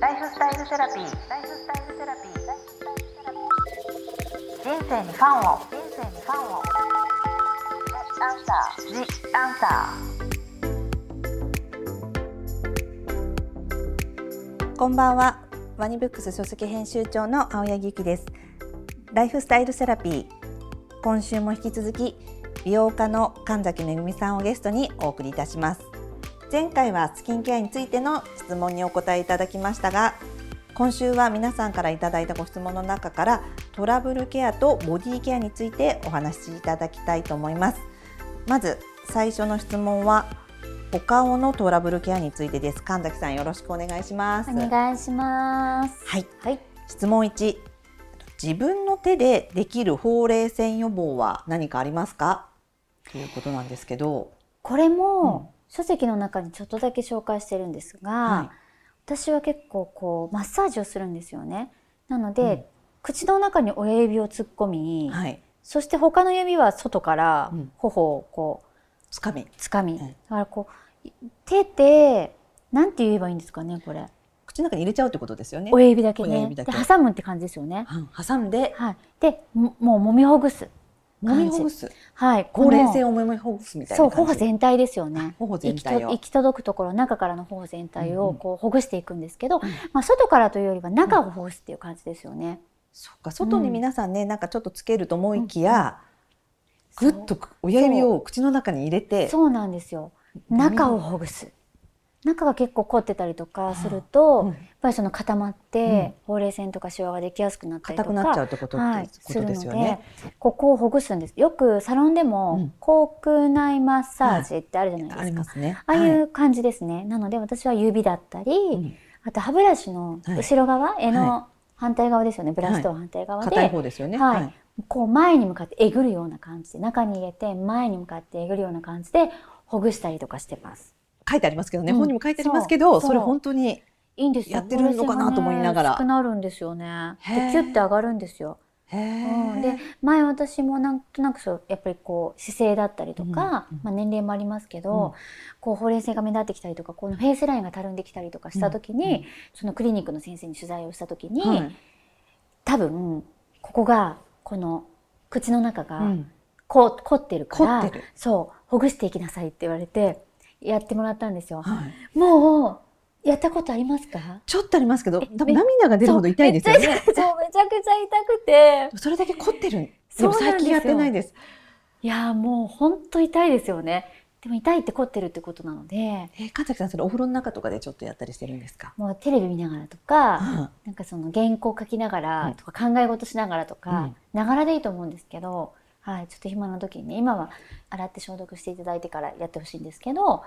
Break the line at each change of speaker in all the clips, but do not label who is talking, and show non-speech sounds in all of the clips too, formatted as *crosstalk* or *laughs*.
ライフスタイルセラピー。ライフスタイルセラピー。人生にファンを。人生にファンを。アンサー。ジアンサ
ー。こんばんは。ワニブックス書籍編集長の青柳ゆきです。ライフスタイルセラピー。今週も引き続き美容家の神崎めぐみさんをゲストにお送りいたします。前回はスキンケアについての質問にお答えいただきましたが今週は皆さんからいただいたご質問の中からトラブルケアとボディケアについてお話しいただきたいと思います。まず最初の質問はお顔のトラブルケアについてです。神崎さんよろしくお願いします。
お願いします。
はい、はい、質問1自分の手でできるほうれい線予防は何かありますか？ということなんですけど。
これも、書籍の中にちょっとだけ紹介してるんですが、はい、私は結構こうマッサージをするんですよね。なので、うん、口の中に親指を突っ込み、はい、そして他の指は外から頬をこう、
つかみ。
つかみ。だからこう、手で、なんて言えばいいんですかね、これ。
口の中に入れちゃうってことですよね。
親指だけね。で、挟むって感じですよね。
うん、挟んで。
はい。で、もう揉みほぐす。
揉みほぐす。
はい。
ほうれい線を揉みほぐすみたいな
そう、頬全体ですよね。
頬全体
を。行き届くところ、中からの頬全体をこうほぐしていくんですけど、うん、まあ外からというよりは中をほぐすっていう感じですよね。
そうか、外に皆さんね、なんかちょっとつけると思いきや、ぐっと親指を口の中に入れて。
そうなんですよ。中をほぐす。中が結構凝ってたりとかすると、うん、やっぱりその固まって、ほうれい線とかシワができやすくなったりとか
硬くなっちゃうってこと,、はい、ことですよね。
ここをほぐすんです。よくサロンでも、口腔内マッサージってあるじゃないですか。はい、あすね。ああいう感じですね。なので私は指だったり、あと歯ブラシの後ろ側、柄の反対側ですよね。ブラシと反対側で。
硬い方ですよね。
はい。こう前に向かってえぐるような感じで、中に入れて前に向かってえぐるような感じでほぐしたりとかしてます。
書いてありますけどね、うん、本にも書いてありますけどそれ本当にいいんですやってるのかなと思いながら。
ね、なるんですよね。でキュッて上がるんですよ。うん、で前私もなんとなくそうやっぱりこう姿勢だったりとか、うん、まあ、年齢もありますけど、うん、こうほうれい線が目立ってきたりとかこのフェイスラインがたるんできたりとかした時に、うん、そのクリニックの先生に取材をした時に、多分ここがこの口の中がこう凝ってるからそうほぐしていきなさいって言われてやってもらったんですよ。はい、もうやったことありますか？
ちょっとありますけど、多分涙が出るほど痛いですよね。そう、めちゃく
ちゃ痛くて。
それだけ凝ってる。でも最近やってないです。
いやもう本当痛いですよね。でも痛いって凝ってるってことなので。え
ー、神崎さんそれお風呂の中とかでちょっとやったりしてるんですか？
もうテレビ見ながらとか、うん、なんかその原稿書きながらとか、考え事しながらとか、ながらでいいと思うんですけど、はい、ちょっと暇な時にね今は洗って消毒していただいてからやってほしいんですけど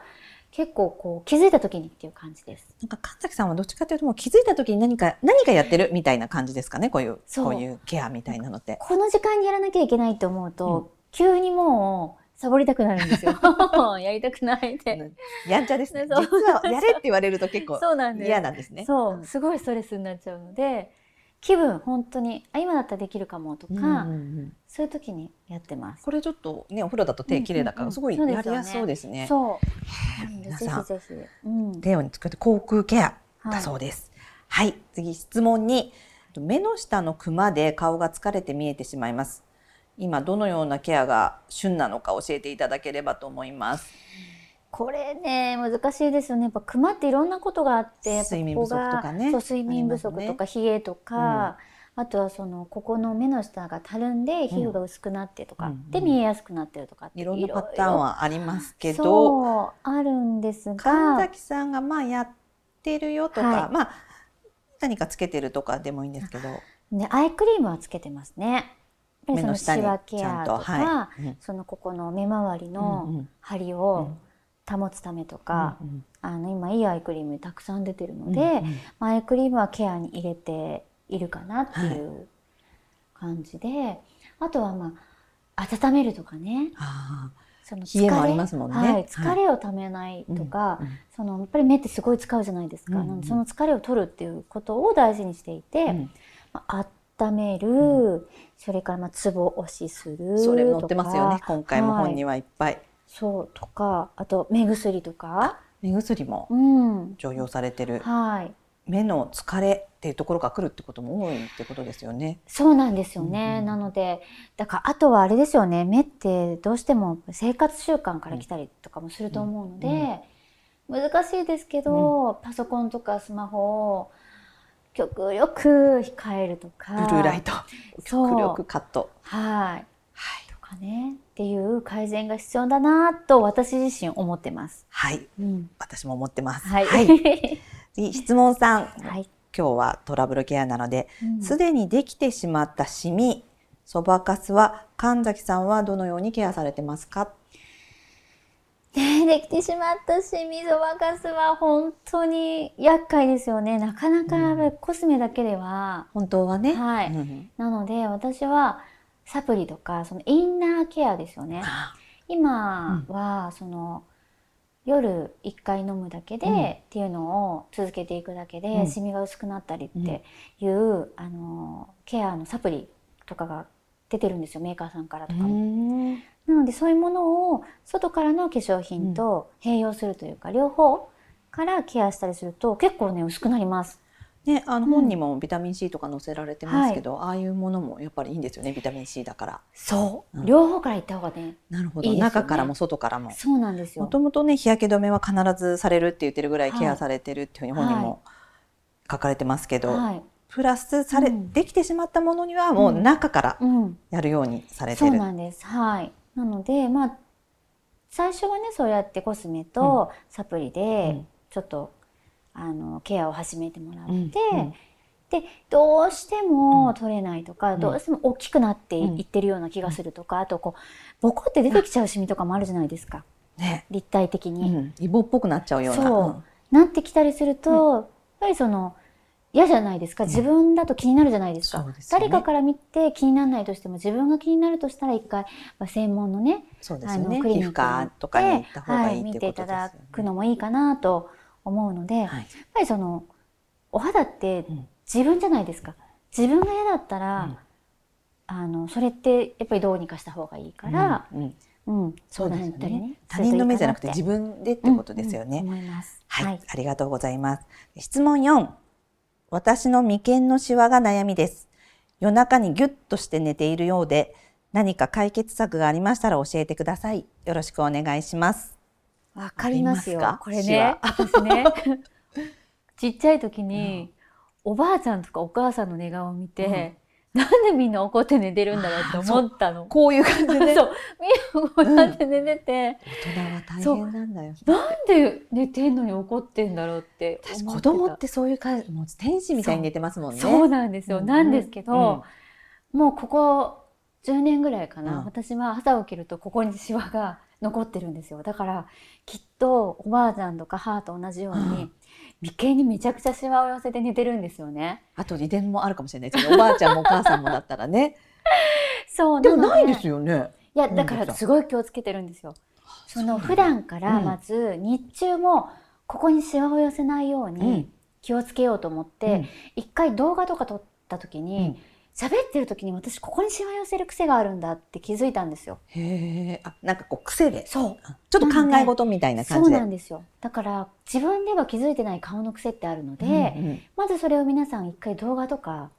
結構こう気づいた時にっていう感じです。
なんか神崎さんはどっちかというともう気づいた時に何か何かやってるみたいな感じですかねこういうこういうケアみたいなのって。
この時間にやらなきゃいけないと思うと、うん、急にもうサボりたくなるんですよ。*laughs* やりたくないって。
やんちゃですね。実はやれって言われると結構嫌なんですね。
そう、すごいストレスになっちゃうので。気分本当にあ今だったらできるかもとか、うんうんうん、そういう時にやってます。
これちょっとねお風呂だと手綺麗だからすごいやりやすそうですね。
そう。
皆さんぜひぜひ、うん、手を使って口腔ケアだそうです。はい、はい、次質問に目の下のクマで顔が疲れて見えてしまいます。今どのようなケアが旬なのか教えていただければと思います。
これね難しいですよね。やっぱ熊っていろんなことがあって
睡眠不足とかね。
そう睡眠不足とか冷えとか、あとはそのここの目の下がたるんで皮膚が薄くなってとか、うん、で見えやすくなってるとか
いろんなパターンはありますけど。
そうあるんですが
神崎さんがまあやってるよとか、はい、まあ何かつけてるとかでもいいんですけど、
ね、アイクリームはつけてますね。やっぱりそのシワケアとか、はい。うん、そのここの目周りの張りを、うん。うん保つためとか、うんうん、あの今いいアイクリームたくさん出てるので、うんうん。まあ、アイクリームはケアに入れているかなっていう感じで、はい、あとはまあ温めるとかね。
その疲れもありますもんね、は
い、疲れをためないとか、はいそのやっぱり目ってすごい使うじゃないですか、うんうん、その疲れを取るっていうことを大事にしていて、うん、まあ、温める、うん、それからまあツボ押しする
それ載ってますよね今回も本にはいっぱい。
そうとかあと目薬とか？
目薬も常用されてる、
はい
目の疲れっていうところが来るってことも多いってことですよね。
そうなんですよね。
うん
なので、だからあとはあれですよね。目ってどうしても生活習慣から来たりとかもすると思うので、難しいですけど、パソコンとかスマホを極力控えるとか、
ブルーライト極力カット。
はい。
はい。
とかねっていう改善が必要だなと私自身思ってます。
はい。
うん、
私も思ってます。
はい。*laughs*
次質問さん。
はい。
今日はトラブルケアなので、
うん
すでにできてしまったシミ、そばかすは神崎さんはどのようにケアされてますか？
ねできてしまったシミそばかすは本当に厄介ですよね。なかなかコスメだけでは、
本当はね。
はい
うん
なので私はサプリとかそのインナーケアですよね。
あ。
今はその夜1回飲むだけで、
うん。
っていうのを続けていくだけで、
うん。
シミが薄くなったりっていう、あのケアのサプリとかが出てるんですよメーカーさんからとかも。
うん
なのでそういうものを外からの化粧品と併用するというか、両方からケアしたりすると結構ね薄くなります。
ね、あの
うん
本にもビタミン C とか載せられてますけど、ああいうものもやっぱりいいんですよね、ビタミン C だから。
そう、
うん
両方からいった方がね
なるほど。
ね
中からも外からも。
そうなんですよ。
もともとね、日焼け止めは必ずされるって言ってるぐらいケアされてるっていうふうに本に
は
も書かれてますけど、
はい、
プラスされ、
うん
できてしまったものにはもう中から
うん、
やるようにされて
そう
る。
なんです。はい。なのでまあ最初はねそうやってコスメとサプリ
う
で
ん
ちょっと、あのケアを始めてもらって、
うんうん。
でどうしても取れないとか、
うん。
どうしても大きくなってい,、
うん。
ってるような気がするとかあとこうボコって出てきちゃうシミとかもあるじゃないですか。
ね、
立体的
う
に、
ん、イボっぽくなっちゃうような。
そう。なってきたりすると、やっぱりその嫌じゃないですか。自分だと気になるじゃないですか、
そうですよね。
誰かから見て気にならないとしても自分が気になるとしたら一回、まあ、専門のね
そうですよね。
クリニック
とかに行った方がいい
はい、見
って
ていた
ことですよね。
だくのもいいかなと思うので、やっ
はい。
ぱりそのお肌って
うん
自分じゃないですか自分が嫌だったら、
うん
あのそれってやっぱりどうにかした方がいいから、
うんうん
うん
そうですよ
相談行ったり
ね。他人の目じゃなくて自
分
分でってことですよね。
思います。
はい、ありがとうございます。質問4。私の眉間のシワが悩みです。夜中にギュッとして寝ているようで、何か解決策がありましたら教えてください。よろしくお願いします。
わかりますよ。これね、私ね、*laughs* ちっちゃい時に、おばあちゃんとかお母さんの寝顔を見て、なんでみんな怒って寝てるんだろうって思ったの。
こういう感じでね。
そう、みんなこうやって寝てて、
大人は大変なんだよ。
なんで寝てんのに怒ってんだろうって思ってた。
子供ってそういう感じ、もう天使みたいに寝てますもんね。
そうなんですよ。
うん
なんですけど、もうここ10年ぐらいかな、
うん
私は朝起きるとここにシワが残ってるんですよ。だからきっとおばあちゃんとか母と同じように、
うん
眉間にめちゃくちゃシワを寄せて寝てるんですよね。
あと遺伝もあるかもしれないですね。おばあちゃんもお母さんもだったらね。*laughs*
そう
でも
の
ないですよね。
いやだからすごい気をつけてるんですよ。その普段からまず日中もここにシワを寄せないよう
う
に
ん
気をつけようと思って、一回動画とか撮った時に喋、ってる時に私ここにシワ寄せる癖があるんだって気づいたんですよ。
へえ。あ、なんかこう癖で。
そう。
ちょっと考え事みたいな
そう
感じで。
なんですよ。だから自分では気づいてない顔の癖ってあるので、
うんうん
まずそれを皆さん一回動画とか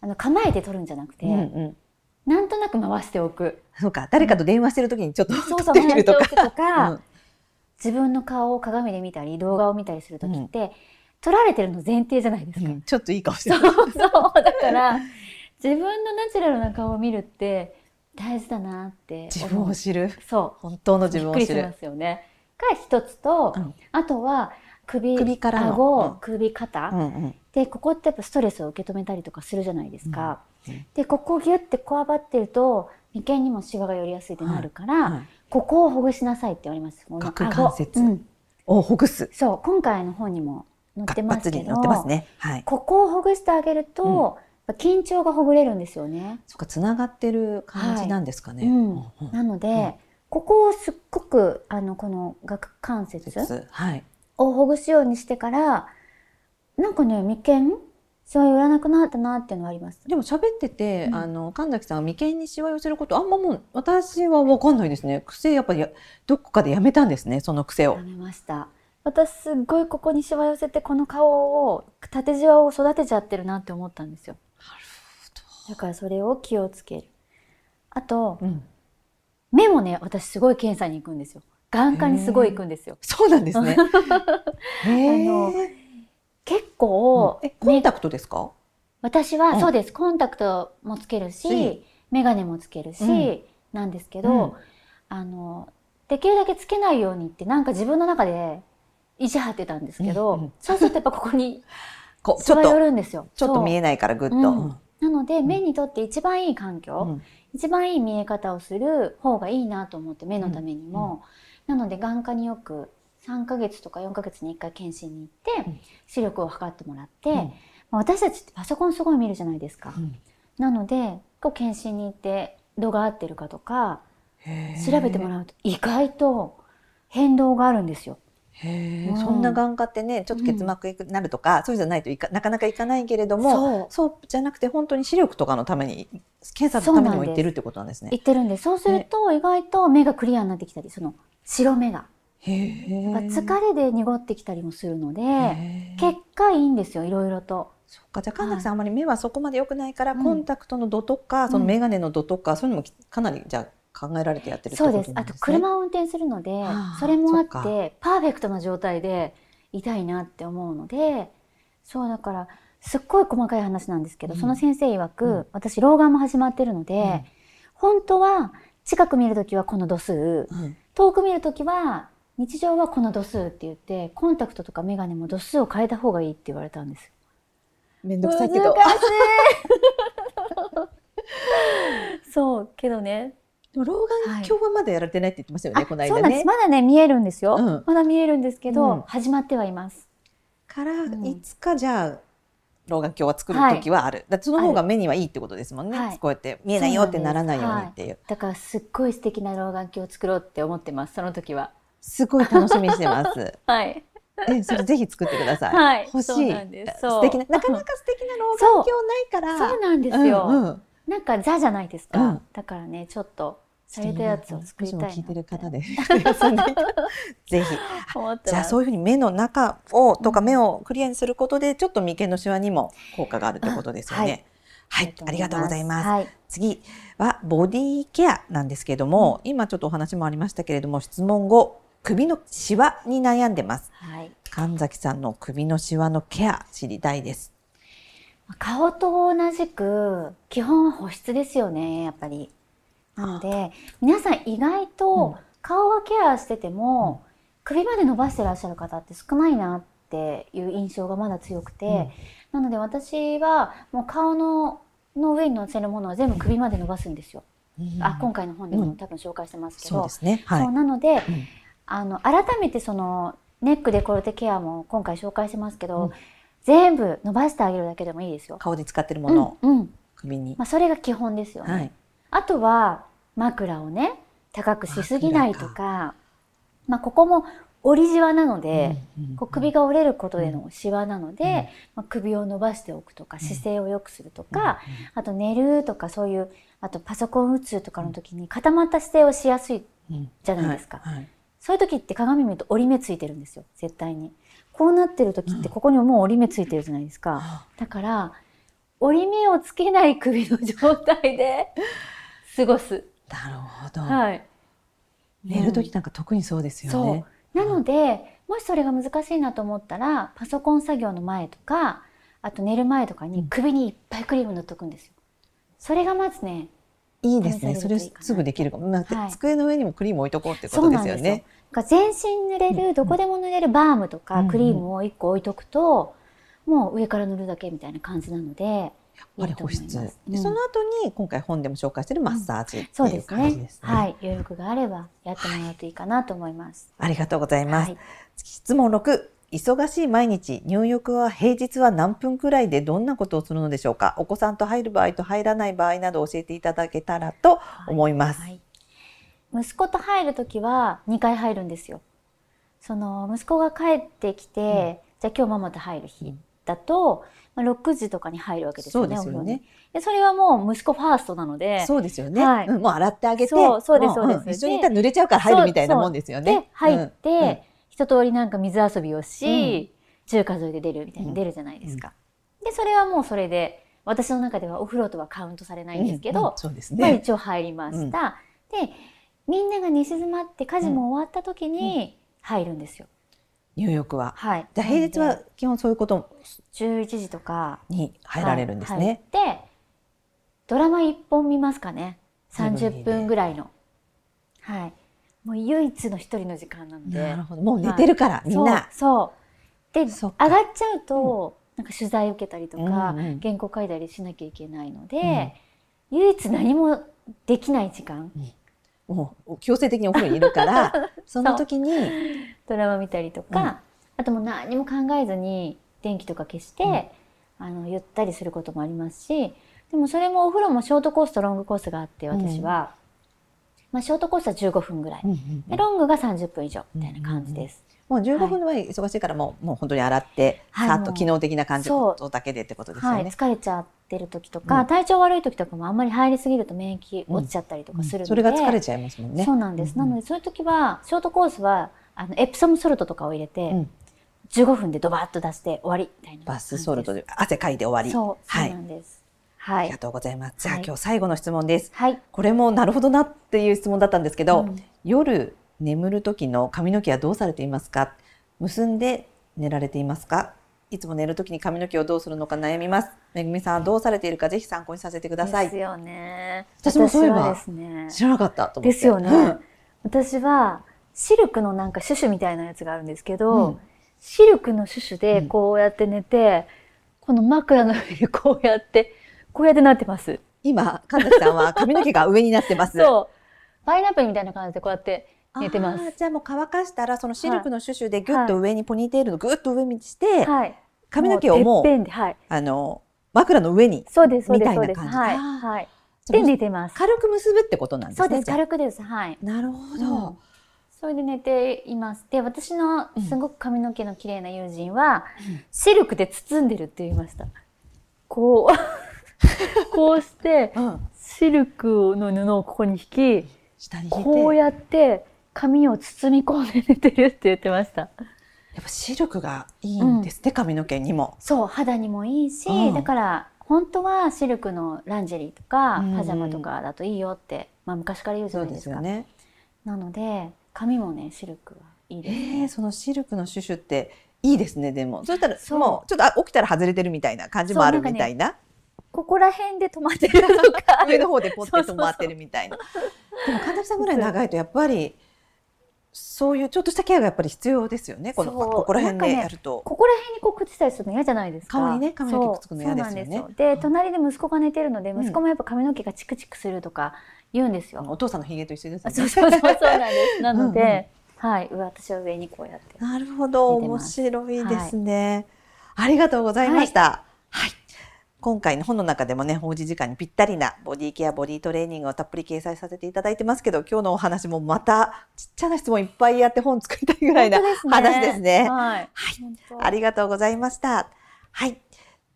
あの構えて撮るんじゃなくて、
うんうん
なんとなく回しておく。
そうか、誰かと電話してる時にちょっと *laughs*
そう
撮
そう回
ってみるとか
しておく。とか、
うん
自分の顔を鏡で見たり動画を見たりする時って、撮られてるの前提じゃないですか。
うんちょっといい顔してる。
そうそうだから *laughs* 自分のナチュラルな顔を見るって大事だなって
自分を知る？
そう
本当の自分を知る
ま。すよね。が一つと、
うん
あとは首
首からの
顎、
うん
首肩、
うんうん
でここってやっぱストレスを受け止めたりとかするじゃないですか。
うんうん
でここをギュッてこわばってると眉間にもシワが寄りやすいってなるから、
はい
ここをほぐしなさいって言われます。この
顎
顎
関節
うん
をほぐす。
そう今回の本にも載ってますけど
バッツリ載ってますね。はい。
ここをほぐしてあげると、やっぱ緊張がほぐれるんですよね。
そっか、つながってる感じなんですかね。
うん
うんうん
なので、
うん
ここをすっごくあのこの顎関節
節はい。
をほぐすようにしてからなんかね眉間シワ寄らなくなったなっていうのはあります。
でも喋ってて、
うん
あの神崎さんが眉間にしわ寄せることあんまもう私はわかんないですね。癖やっぱりやどこかでやめたんですね、その癖を
や。めました。私すっごいここにしわ寄せてこの顔を縦じわを育てちゃってるなって思ったんですよ。だからそれを気をつける。あと、
うん
目もね私すごい検査に行くんですよ。眼科にすごい行くんですよ。
そうなんですね。へ *laughs*
あの
ー
結構、
えコンタクトですか？
私は、
うん
そうですコンタクトもつけるし、
し
眼鏡もつけるし、
うん
なんですけど、
うん
あのできるだけつけないようにってなんか自分の中で意地張ってたんですけど、
うんうん
そうするとやっぱここに *laughs*
こうちょっと
るんですよ。
ちょっと見
え
えないからぐっと。
うんなので目にとって一番いい環境、
うん。
一番いい見え方をする方がいいなと思って目のためにも、なので眼科によく3ヶ月とか4ヶ月に1回検診に行って、
うん。
視力を測ってもらって、
うん。
まあ私たちってパソコンすごい見るじゃないですか。
うん。
なのでこう検診に行って度が合ってるかとか調べてもらうと意外と変動があるんですよ。
そんな眼科ってねちょっと結膜になるとか、そうじゃないといかなかなかいかないけれども
そう。
じゃなくて本当に視力とかのために検査のためにも行ってるってことなんですね。
言ってるんでそうすると意外と目がクリアになってきたりその白目が。疲れで濁ってきたりもするので結果いいんですよいろいろと。
そっか。じゃあ神崎さん、あまり目はそこまで良くないから、
うん。
コンタクトの度とかその眼鏡の度とか、そういうのもきかなりじゃあ考えられてやってるってことですね。
そうです。あと車を運転するのでそれもあってパーフェクトな状態でいたいなって思うのでそうだからすっごい細かい話なんですけど、
うん。
その先生曰く、
うん。
私老眼も始まってるので、
うん。
本当は近く見るときはこの度数
うん。
遠く見るときは日常はこの度数って言ってコンタクトとか眼鏡も度数を変えた方がいいって言われたんです。
めんどくさいけど。
難しい。*laughs* そうけどね
でも老眼
はい。
鏡はまだやられてないって言ってましたよね、
あ
この間
そうなんです。
ね。
まだね見えるんですよ、
うん。
まだ見えるんですけど、
うん。
始まってはいます。
から
ん。
いつかじゃあ老眼鏡は作る時はある。だってその方が目にはいいってことですもんね。
はい。
こうやって見えないよってならないようにっていう。
だからすっごい素敵な老眼鏡を作ろうって思ってますその時は。
すごい楽しみにしてます。*laughs*
はい。
え、それぜひ作ってください。
はい。
欲しい。素敵な、なかなか素敵な老眼鏡ないから。
そうなんですよ、
うんうん
なんかザじゃないですか、
うん。
だからねちょっとされたやつを作りたいな
聞いてる方で。*laughs* ぜひ。じゃあそういうふうに目の中をとか目をクリアにすることでちょっと眉間のシワにも効果があるってことですよね。はい、ありがとうございます。
はい、
次はボディケアなんですけれども、今ちょっとお話もありましたけれども質問後首のシワに悩んでます。
はい、
神崎さんの首のシワのケア知りたいです。
顔と同じく基本は保湿ですよねやっぱり。なので皆さん意外
うん。
と顔はケアしてても、首まで伸ばしてらっしゃる方って少ないなっていう印象がまだ強くて、なので私はもう顔のの上に乗せるものは全部首まで伸ばすんですよ。あ今回の本でも
うん。
多分紹介してますけど、
そうですね。はい。
そう。なので、
うん。
あの改めてそのネックデコルテケアも今回紹介してますけど、
うん
全部伸ばしてあげるだけでもいいですよ。
顔で使ってるものを
うんうん
首に。
まあ、それが基本ですよね。
はい。
あとは枕をね高くしすぎないとかまあ、ここも折りじわなので、こう首が折れることでのシワなので、まあ、首を伸ばしておくとか姿勢を良くするとか、あと寝るとかそういうあとパソコン打つとかの時に固まった姿勢をしやすいじゃないですか。
はいはい
そういう時って鏡見ると折り目ついてるんですよ絶対に。こうなってる時ってここにもう折り目ついてるじゃないですか。だから折り目をつけない首の状態で *laughs* 過ごす。
なるほど。
はい。
寝る時なんか特にそうですよね。
なのでもしそれが難しいなと思ったらパソコン作業の前とかあと寝る前とかに首にいっぱいクリーム塗っとくんですよ。それがまずね
いいですね。それすぐできるかも。まあ
はい
机の上にもクリーム置いとこうってこと
ですよ。
ね。
全身塗れ
うん
るどこでも塗れるバームと
うん
かクリームを1個置いとくともう上から塗るだけみたいな感じなので
やっぱり保湿。
うん
でその後に今回本でも紹介しているマッサージっていう
そうですね
感じですね。
はい余力があればやってもらうといいかなと思います。
ありがとうございます。
はい
質問6。忙しい毎日、入浴は平日は何分くらいでどんなことをするのでしょうか？お子さんと入る場合と入らない場合など教えていただけたらと思います。
はい。息子と入るときは2回入るんですよ。その息子が帰ってきて、じゃあ今日ママと入る日だと、まあ、6時とかに入るわけですよね。
そうですよね。
でそれはもう息子ファーストなので、
そうですよね、
はい。
うんもう洗ってあげて、
そうそうです
も
そうです。
ん一緒にいたら濡れちゃうから入るみたいなもんですよね。
で入って、
うん。うん
一通りなんか水遊びをし、中華沿いで出るみたいな出るじゃないですか。でそれはもうそれで私の中ではお風呂とはカウントされないんですけど、
うんうんそうです
まあ
ね。
一応入りました。でみんなが寝静まって家事も終わった時に入るんですよ。
入浴は。
はい。
じゃあ平日は基本そういうこと
11時とか
に入られるんですね。
はい入ってドラマ1本見ますかね30
十分いいね
分ぐらいのはいもう唯一の一人の時間なので。
なるほど。もう寝てるから、みんな。
そうで上がっちゃうと、なんか取材受けたりとか、
うんうん
原稿書いたりしなきゃいけないので、唯一何もできない時間。
もう強制的にお風呂にいるから、*laughs* その時に、
ドラマ見たりとか、
うん。
あともう何も考えずに電気とか消して、あのゆったりすることもありますしでもそれもお風呂もショートコースとロングコースがあって私は、まあ、ショートコースは15分ぐらい、
うんうん
でロングが30分以上みたいな感じです。
もう15分は忙しいからもうもう本当に洗って、
はい。
さっと機能的な感じ
そう。
ことだけでってことですよ
はい、
ね。
疲れちゃってる時とか、
うん。
体調悪い時とかもあんまり入りすぎると免疫落ちちゃったりとかするので、
それが疲れちゃいますもんね。
そうなんです、
うんうん。
なのでそういう時はショートコースはあのエプソムソルトとかを入れて、
うん。
15分でドバッと出して終わりみたいな
バスソルト
で
で汗かいて終わり。
そう。そう
はい。
なんですはい。
ありがとうございます。じゃあ、
はい
今日最後の質問です。
はい。
これもなるほどなっていう質問だったんですけど、
うん。
夜眠る時の髪の毛はどうされていますか？結んで寝られていますか？いつも寝る時に髪の毛をどうするのか悩みます。めぐみさんはどうされているかぜひ参考にさせてください。
ですよね。
私もそういえば
ね。
知らなかったと思って。
ですよね、
うん。
私はシルクのなんかシュシュみたいなやつがあるんですけど、
うん。
シルクのシュシュで
うん。
こうやって寝て、この枕の上にこうやってこうやってなってます。
今、神崎さんは髪の毛が上になってます。
そう。パイナップルみたいな感じでこうやって寝てます。
じゃあもう乾かしたらそのシルクのシュシュでぐっと上にポニーテールのぐっと上にして、
はい。
髪の毛をもう
てっぺんではい。
あの枕の上に
そうですそうで
みたい
すそうです。
な感じ。
はいはい。で寝てます。
軽く結ぶってことなんですね。
そうです軽くです。はい。
なるほ
うん。
ど。
それで寝ています。で私の
うん。
すごく髪の毛の綺麗な友人は、
うん。
シルクで包んでるって言いました。こう *laughs* こうして
うん。
シルクの布をここに引き。こうやって髪を包み込んで寝てるって言ってました
やっぱシルクがいいんですね、髪の毛にも。
そう肌にもいいし、
うん
だから本当はシルクのランジェリーとか、
うん
パジャマとかだといいよって、まあ、昔から言うじゃないですか
ですよね。
なので髪もねシルクはいいです、
えー、そのシルクのシュシュっていいですね、でも。そしたら、もう、ちょっとあ起きたら外れてるみたいな感じもあるみたいな。
ここら辺で止まってるとか
上の方でポッて止まってるみたいな。でも神崎さんぐらい長いとやっぱりそういうちょっとしたケアがやっぱり必要ですよね。このここら辺でやると。
ここら辺にこうくっついたりするの嫌じゃないですか。
顔にね髪の毛くっつくの嫌ですよね
ですよで、隣で息子が寝てるので、息子もやっぱ髪の毛がチクチクするとか言うんですよ。
お父さんのひげと一緒ですよね。
あそうそうそうそうなんです。なので、
うんうん
はい、上私は上にこうやって。
なるほど、面白いですね、ありがとうございました。はい。今回の本の中でもね、おうち時間にぴったりなボディケア、ボディトレーニングをたっぷり掲載させていただいてますけど、今日のお話もまたちっちゃな質問いっぱいやって本作りたいぐらいな
本当ですね
話ですね。
はい。
はいありがとうございました。はい。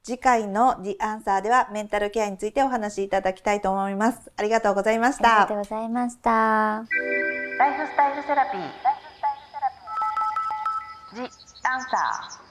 次回の The Answer ではメンタルケアについてお話しいただきたいと思います。ありがとうございました
ありがとう。ございました。
ライフスタイルセラピー。ライフスタイルセラピー。ジ・アンサー。